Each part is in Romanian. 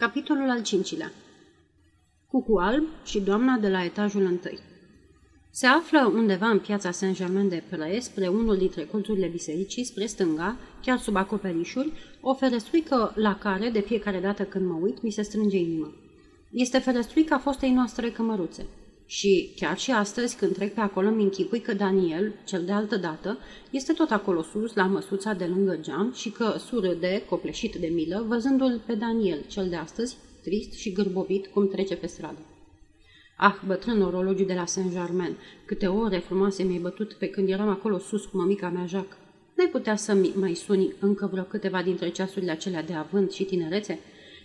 Capitolul al cincilea Cucu alb și doamna de la etajul întâi Se află undeva în piața Saint-Germain-de-Prés, spre unul dintre colțurile bisericii, spre stânga, chiar sub acoperișuri, o ferestruică la care, de fiecare dată când mă uit, mi se strânge inima. Este ferestruica fostei noastre cămăruțe. Și chiar și astăzi, când trec pe acolo, mi închipui că Daniel, cel de altă dată, este tot acolo sus, la măsuța de lângă geam și că surâde, copleșit de milă, văzându-l pe Daniel, cel de astăzi, trist și gârbovit, cum trece pe stradă. Ah, bătrân orologiu de la Saint-Germain, câte ore frumoase mi-ai bătut pe când eram acolo sus cu mămica mea Jacques. N-ai putea să mai suni încă vreo câteva dintre ceasurile acelea de avânt și tinerețe?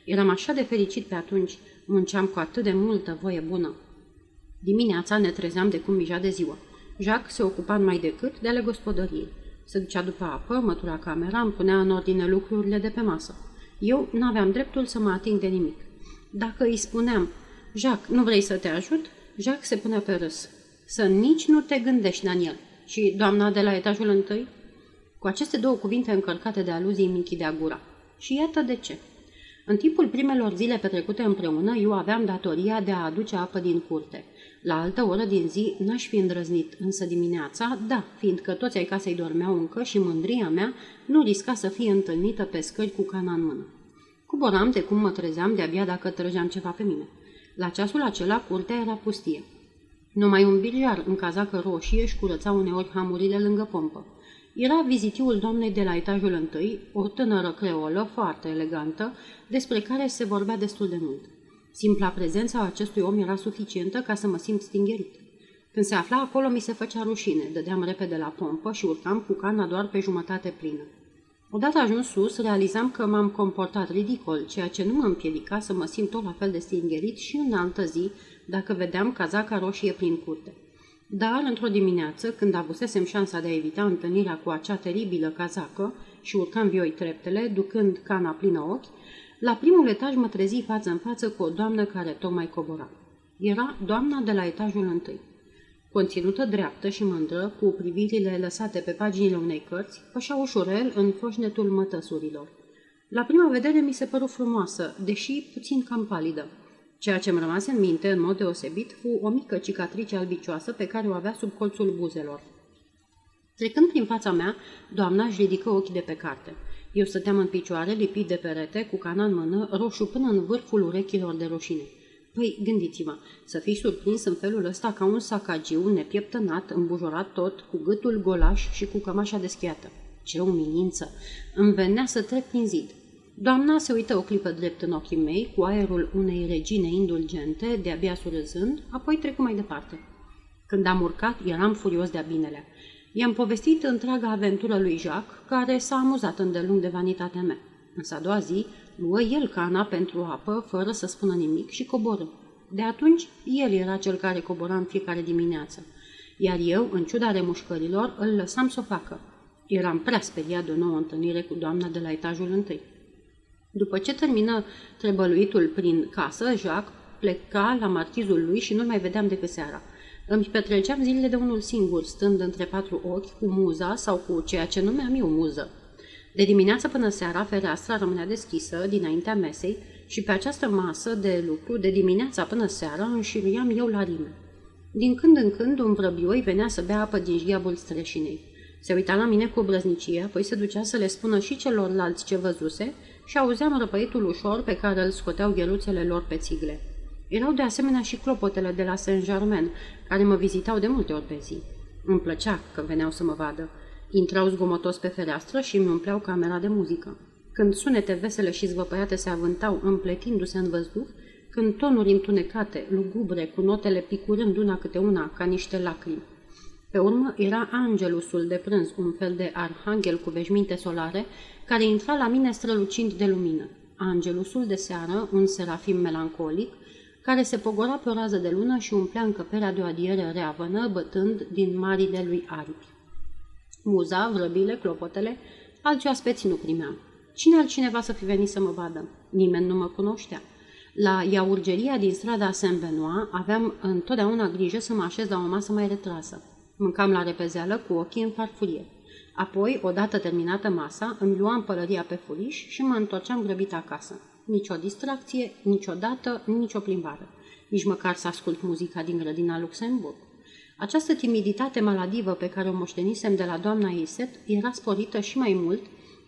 Eram așa de fericit pe atunci, munceam cu atât de multă voie bună. Dimineața ne trezeam de cum mija de ziua. Jacques se ocupa mai decât de ale gospodăriei. Se ducea după apă, mătura camera, îmi punea în ordine lucrurile de pe masă. Eu n-aveam dreptul să mă ating de nimic. Dacă îi spuneam, Jacques, nu vrei să te ajut? Jacques se punea pe râs. Să nici nu te gândești, Daniel. Și doamna de la etajul întâi? Cu aceste două cuvinte încărcate de aluzii îmi închidea gura. Și iată de ce. În timpul primelor zile petrecute împreună, eu aveam datoria de a aduce apă din curte. La altă oră din zi n-aș fi îndrăznit, însă dimineața, da, fiindcă toți ai casei dormeau încă și mândria mea nu risca să fie întâlnită pe scări cu cana în mână. Cuboram de cum mă trezeam de-abia dacă trăgeam ceva pe mine. La ceasul acela, curtea era pustie. Numai un biliar în cazacă roșie își curăța uneori hamurile lângă pompă. Era vizitiul doamnei de la etajul întâi, o tânără creolă foarte elegantă, despre care se vorbea destul de mult. Simpla prezența acestui om era suficientă ca să mă simt stingerit. Când se afla acolo, mi se făcea rușine, dădeam repede la pompă și urcam cu cana doar pe jumătate plină. Odată ajuns sus, realizam că m-am comportat ridicol, ceea ce nu mă împiedica să mă simt tot la fel de stingerit și în altă zi, dacă vedeam cazaca roșie prin curte. Dar, într-o dimineață, când avusesem șansa de a evita întâlnirea cu acea teribilă cazacă și urcam vioi treptele, ducând cana plină ochi, la primul etaj mă trezi față în față cu o doamnă care tocmai cobora. Era doamna de la etajul întâi. Conținută dreaptă și mândră, cu privirile lăsate pe paginile unei cărți, pășea ușurel în foșnetul mătăsurilor. La prima vedere mi se păru frumoasă, deși puțin cam palidă. Ceea ce îmi rămase în minte, în mod deosebit, fu o mică cicatrice albicioasă pe care o avea sub colțul buzelor. Trecând prin fața mea, doamna își ridică ochii de pe carte. Eu stăteam în picioare, lipit de perete, cu cana în mână, roșu până în vârful urechilor de roșine. Păi, gândiți-vă, să fii surprins în felul ăsta ca un sacagiu nepieptănat, îmbujorat tot, cu gâtul golaș și cu cămașa deschiată. Ce umilință! Îmi venea să trec prin zid. Doamna se uită o clipă drept în ochii mei, cu aerul unei regine indulgente, de-abia surâzând, apoi trecu mai departe. Când am urcat, eram furios de-a binelea. I-am povestit întreaga aventură lui Jacques, care s-a amuzat îndelung de vanitatea mea. Însă a doua zi, luă el cana pentru apă, fără să spună nimic, și coboră. De atunci, el era cel care cobora în fiecare dimineață. Iar eu, în ciuda remușcărilor, îl lăsam să o facă. Eram prea speriat de o nouă întâlnire cu doamna de la etajul întâi. După ce termină trebăluitul prin casă, Jacques pleca la marchizul lui și nu-l mai vedeam decât seara. Îmi petreceam zilele de unul singur, stând între patru ochi cu muza sau cu ceea ce numeam eu muză. De dimineață până seara, fereastra rămânea deschisă dinaintea mesei și pe această masă de lucru, de dimineața până seara, înșiruiam eu la rime. Din când în când, un vrăbioi venea să bea apă din jghiabul streșinei. Se uita la mine cu brăznicie, apoi se ducea să le spună și celorlalți ce văzuse și auzeam răpăitul ușor pe care îl scoteau gheluțele lor pe țigle. Erau de asemenea și clopotele de la Saint-Germain, care mă vizitau de multe ori pe zi. Îmi plăcea că veneau să mă vadă. Intrau zgomotos pe fereastră și îmi umpleau camera de muzică. Când sunete vesele și zvăpăiate se avântau împletindu-se în văzduh, când tonuri întunecate, lugubre, cu notele picurând una câte una, ca niște lacrimi. Pe urmă era angelusul de prânz, un fel de arhanghel cu veșminte solare, care intra la mine strălucind de lumină. Angelusul de seară, un serafim melancolic, care se pogora pe o rază de lună și umplea încăperea de o adiere reavănă, bătând din marile lui aripi. Muza, vrăbile, clopotele, alți aspeți nu primeam. Cine altcineva să fi venit să mă vadă? Nimeni nu mă cunoștea. La iaurgeria din strada Saint-Benoît aveam întotdeauna grijă să mă așez la o masă mai retrasă. Mâncam la repezeală cu ochii în farfurie. Apoi, odată terminată masa, îmi luam pălăria pe furiș și mă întorceam grăbit acasă. Nici o distracție, niciodată, nici o plimbare. Nici măcar să ascult muzica din grădina Luxemburg. Această timiditate maladivă pe care o moștenisem de la doamna Iset era sporită și mai mult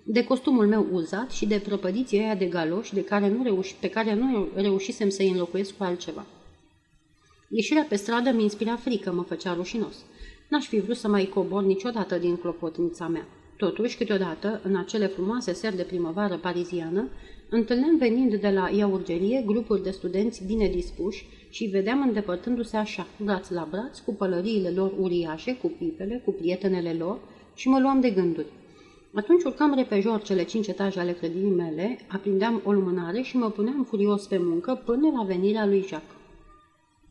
de costumul meu uzat și de prăpădiția aia de galoși de care nu reuși, pe care nu reușisem să-i înlocuiesc cu altceva. Ieșirea pe stradă mi inspira frică, mă făcea rușinos. N-aș fi vrut să mai cobor niciodată din clopotnița mea. Totuși, câteodată, în acele frumoase seri de primăvară pariziană, întâlneam venind de la iaurgerie grupuri de studenți bine dispuși și vedeam îndepărtându-se așa, braț la braț, cu pălăriile lor uriașe, cu pipele, cu prietenele lor și mă luam de gânduri. Atunci urcam repejor cele cinci etaje ale clădirii mele, aprindeam o lumânare și mă puneam furios pe muncă până la venirea lui Jacques.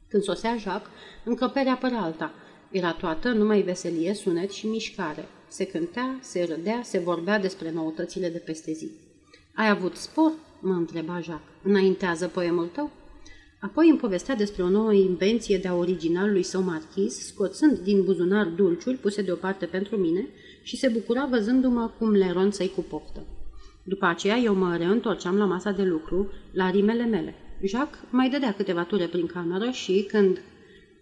Când sosea Jacques, încăperea părea alta. Era toată numai veselie, sunet și mișcare. Se cântea, se râdea, se vorbea despre noutățile de peste zi. Ai avut spor?" mă întreba Jacques. Înaintează poemul tău?" Apoi îmi povestea despre o nouă invenție de-a originalului său marchis, scoțând din buzunar dulciuri puse deoparte pentru mine și se bucura văzându-mă cum le ronțăi cu poftă. După aceea eu mă reîntorceam la masa de lucru, la rimele mele. Jacques mai dădea câteva ture prin cameră și, când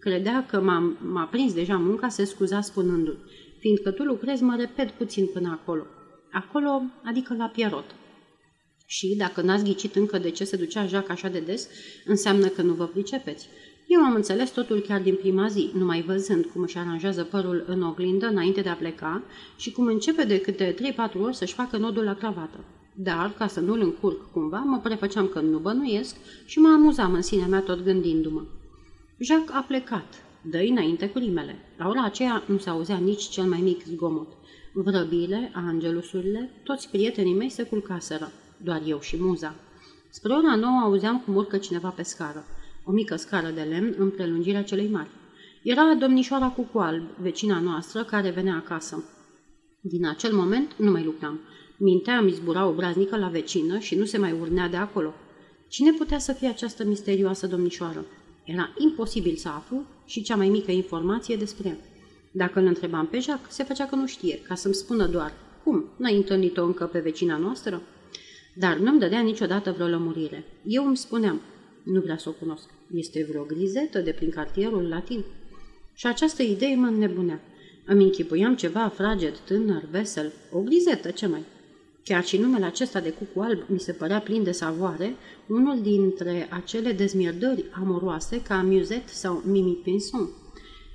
credea că m-a, m-a prins deja munca, se scuza spunându-i, fiindcă tu lucrezi, mă repet puțin până acolo. Acolo, adică la Pierrot. Și, dacă n-ați ghicit încă de ce se ducea Jacques așa de des, înseamnă că nu vă pricepeți. Eu am înțeles totul chiar din prima zi, numai văzând cum își aranjează părul în oglindă înainte de a pleca și cum începe de câte 3-4 ori să-și facă nodul la cravată. Dar, ca să nu-l încurc cumva, mă prefăceam că nu bănuiesc și mă amuzam în sinea mea tot gândindu-mă. Jacques a plecat, dă înainte cu rimele. La ora aceea nu se auzea nici cel mai mic zgomot. Vrăbile, angelusurile, toți prietenii mei se culcaseră, doar eu și muza. Spre ora nouă auzeam cum urcă cineva pe scară o mică scară de lemn în prelungirea celei mari. Era domnișoara cu alb, vecina noastră, care venea acasă. Din acel moment nu mai luptam. Mintea îmi zbura obraznică la vecină și nu se mai urnea de acolo. Cine putea să fie această misterioasă domnișoară? Era imposibil să aflu și cea mai mică informație despre ea. Dacă îl întrebam pe Jacques, se făcea că nu știe, ca să-mi spună doar, cum, n-ai întâlnit-o încă pe vecina noastră? Dar nu-mi dădea niciodată vreo lămurire. Eu îmi spuneam, nu vrea să o cunosc. Este vreo grizetă de prin cartierul latin. Și această idee mă înnebunea. Îmi închipuiam ceva fraged, tânăr, vesel. O grizetă, ce mai? Chiar și numele acesta de cucu alb mi se părea plin de savoare, unul dintre acele dezmierdări amoroase ca Musette sau Mimi Pinson.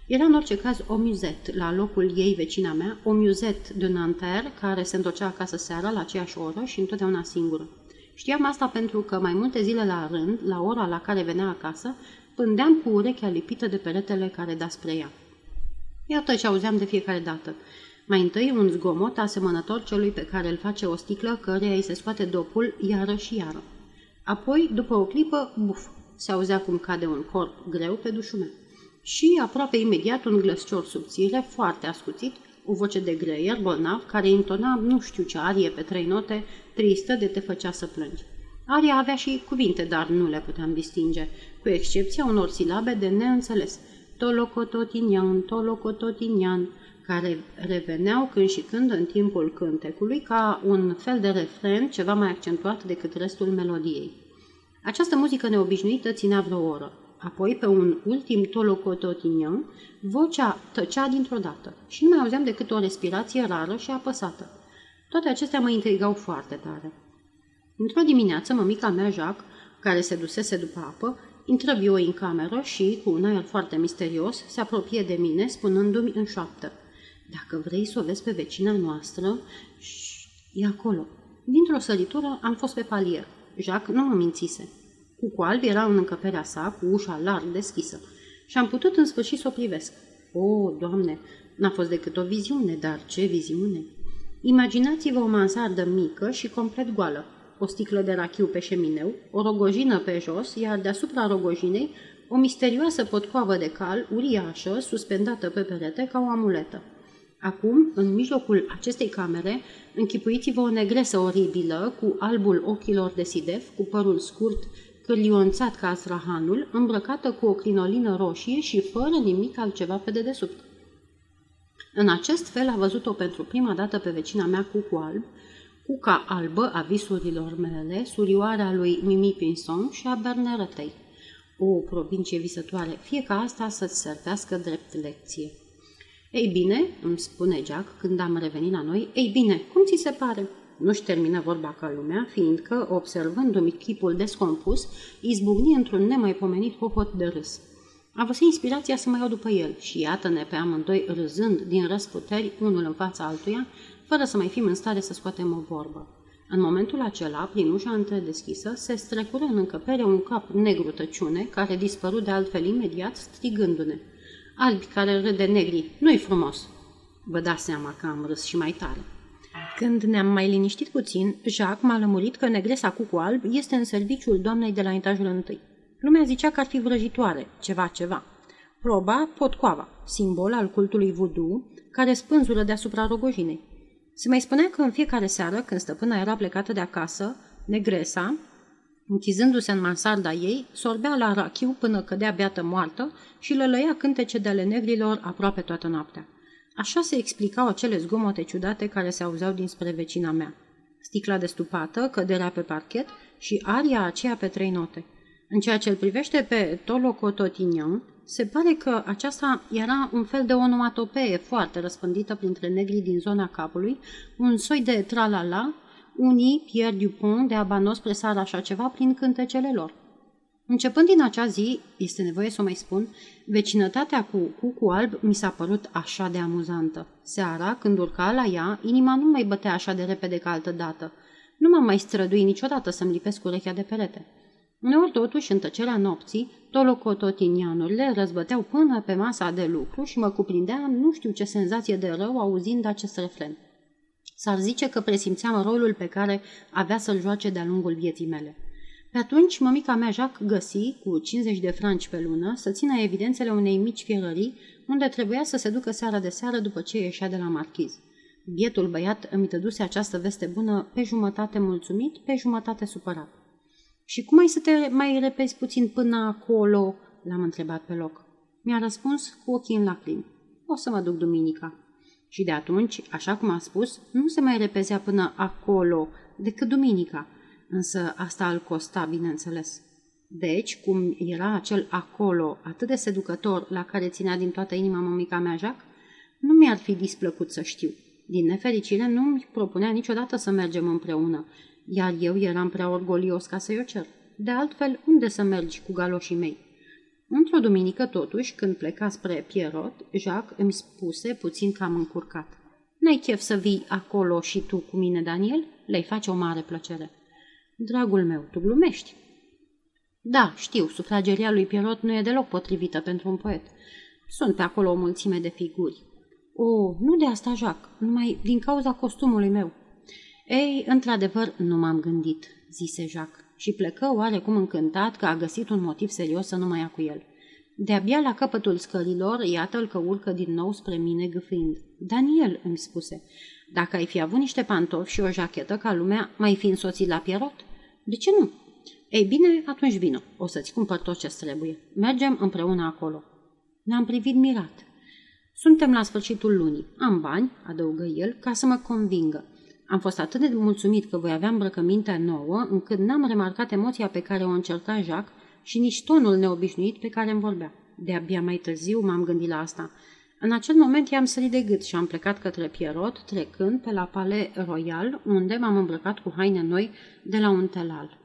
Era în orice caz o Musette, la locul ei vecina mea, o Musette de Nanterre, care se întorcea acasă seara la aceeași oră și întotdeauna singură. Știam asta pentru că mai multe zile la rând, la ora la care venea acasă, pândeam cu urechea lipită de peretele care da spre ea. Iată ce auzeam de fiecare dată. Mai întâi un zgomot asemănător celui pe care îl face o sticlă căreia îi se scoate dopul iară și iară. Apoi, după o clipă, buf, se auzea cum cade un corp greu pe dușul meu. Și aproape imediat un glăscior subțire, foarte ascuțit, o voce de greier bolnav care intona nu știu ce arie pe trei note, tristă de te făcea să plângi. Aria avea și cuvinte, dar nu le puteam distinge, cu excepția unor silabe de neînțeles. Tolocototinian, tolocototinian, care reveneau când și când în timpul cântecului ca un fel de refren ceva mai accentuat decât restul melodiei. Această muzică neobișnuită ținea vreo oră. Apoi, pe un ultim tolocototinian, vocea tăcea dintr-o dată și nu mai auzeam decât o respirație rară și apăsată. Toate acestea mă intrigau foarte tare. Într-o dimineață, mămica mea, Jacques, care se dusese după apă, intră bioi în cameră și, cu un aer foarte misterios, se apropie de mine, spunându-mi în șoaptă. Dacă vrei să o vezi pe vecina noastră, e acolo. Dintr-o săritură am fost pe palier. Jacques nu mă mințise. Cucu alb era în încăperea sa, cu ușa larg deschisă, și am putut în sfârșit să o privesc. O, Doamne, n-a fost decât o viziune, dar ce viziune! Imaginați-vă o mansardă mică și complet goală, o sticlă de rachiu pe șemineu, o rogojină pe jos, iar deasupra rogojinei o misterioasă potcoavă de cal, uriașă, suspendată pe perete ca o amuletă. Acum, în mijlocul acestei camere, închipuiți-vă o negresă oribilă, cu albul ochilor de sidef, cu părul scurt, cârlionțat ca astrahanul, îmbrăcată cu o crinolină roșie și fără nimic altceva pe dedesubt. În acest fel a văzut-o pentru prima dată pe vecina mea cu cu alb, cuca albă a visurilor mele, surioara lui Mimi Pinson și a Bernerătei. O provincie visătoare, fie ca asta să-ți servească drept lecție. Ei bine, îmi spune Jack când am revenit la noi, ei bine, cum ți se pare? Nu-și termină vorba ca lumea, fiindcă, observându-mi chipul descompus, izbucni într-un nemaipomenit hohot de râs. A văzut inspirația să mă iau după el și iată-ne pe amândoi râzând din răsputeri, unul în fața altuia, fără să mai fim în stare să scoatem o vorbă. În momentul acela, prin ușa întredeschisă, se strecură în încăpere un cap negru tăciune, care dispăru de altfel imediat, strigându-ne. Albi care râde negri, nu-i frumos! Vă dați seama că am râs și mai tare. Când ne-am mai liniștit puțin, Jacques m-a lămurit că negresa cu alb este în serviciul doamnei de la etajul întâi. Lumea zicea că ar fi vrăjitoare, ceva, ceva. Proba, potcoava, simbol al cultului voodoo, care spânzură deasupra rogojinei. Se mai spunea că în fiecare seară, când stăpâna era plecată de acasă, negresa, închizându-se în mansarda ei, sorbea la rachiu până cădea beată moartă și lălăia cântece de ale negrilor aproape toată noaptea. Așa se explicau acele zgomote ciudate care se auzeau dinspre vecina mea. Sticla destupată căderea pe parchet și aria aceea pe trei note. În ceea ce îl privește pe Tolocototignan, se pare că aceasta era un fel de onomatopee foarte răspândită printre negrii din zona capului, un soi de tralala, unii Pierre Dupont de abanos presar așa ceva prin cântecele lor. Începând din acea zi, este nevoie să o mai spun, vecinătatea cu cucu alb mi s-a părut așa de amuzantă. Seara, când urca la ea, inima nu mai bătea așa de repede ca altă dată. Nu m-am mai străduit niciodată să-mi lipesc urechea de perete. Uneori, totuși, în tăcerea nopții, tolocototinianurile răzbăteau până pe masa de lucru și mă cuprindea nu știu ce senzație de rău auzind acest refren. S-ar zice că presimțeam rolul pe care avea să-l joace de-a lungul vieții mele. Pe atunci, mămica mea Jacques găsi, cu 50 de franci pe lună, să țină evidențele unei mici fierării, unde trebuia să se ducă seara de seară după ce ieșea de la marchiz. Bietul băiat îmi tăduse această veste bună pe jumătate mulțumit, pe jumătate supărat. Și cum ai să te mai repezi puțin până acolo?" l-am întrebat pe loc. Mi-a răspuns cu ochii în lacrimi. O să mă duc duminica. Și de atunci, așa cum a spus, nu se mai repezea până acolo, decât duminica – însă asta îl costa, bineînțeles. Deci, cum era acel acolo atât de seducător la care ținea din toată inima mămica mea Jacques, nu mi-ar fi displăcut să știu. Din nefericire, nu mi propunea niciodată să mergem împreună, iar eu eram prea orgolios ca să-i o cer. De altfel, unde să mergi cu galoșii mei? Într-o duminică, totuși, când pleca spre Pierrot, Jacques îmi spuse, puțin cam încurcat. N-ai chef să vii acolo și tu cu mine, Daniel? Le-ai face o mare plăcere. Dragul meu, tu glumești. Da, știu, sufrageria lui Pierrot nu e deloc potrivită pentru un poet. Sunt pe acolo o mulțime de figuri. O, nu de asta, Jacques, numai din cauza costumului meu. Ei, într-adevăr, nu m-am gândit, zise Jacques, și plecă oarecum încântat că a găsit un motiv serios să nu mai ia cu el. De-abia la capătul scărilor, iată-l că urcă din nou spre mine gâfâind. Daniel, îmi spuse, dacă ai fi avut niște pantofi și o jachetă ca lumea, mai fi însoțit la Pierrot? De ce nu? Ei bine, atunci vină. O să-ți cumpăr tot ce trebuie. Mergem împreună acolo. Ne-am privit mirat. Suntem la sfârșitul lunii. Am bani, adăugă el, ca să mă convingă. Am fost atât de mulțumit că voi avea îmbrăcămintea nouă, încât n-am remarcat emoția pe care o încerca Jacques și nici tonul neobișnuit pe care îmi vorbea. De-abia mai târziu m-am gândit la asta. În acel moment i-am sărit de gât și am plecat către Pierrot, trecând pe la Palais Royal, unde m-am îmbrăcat cu haine noi de la un telal.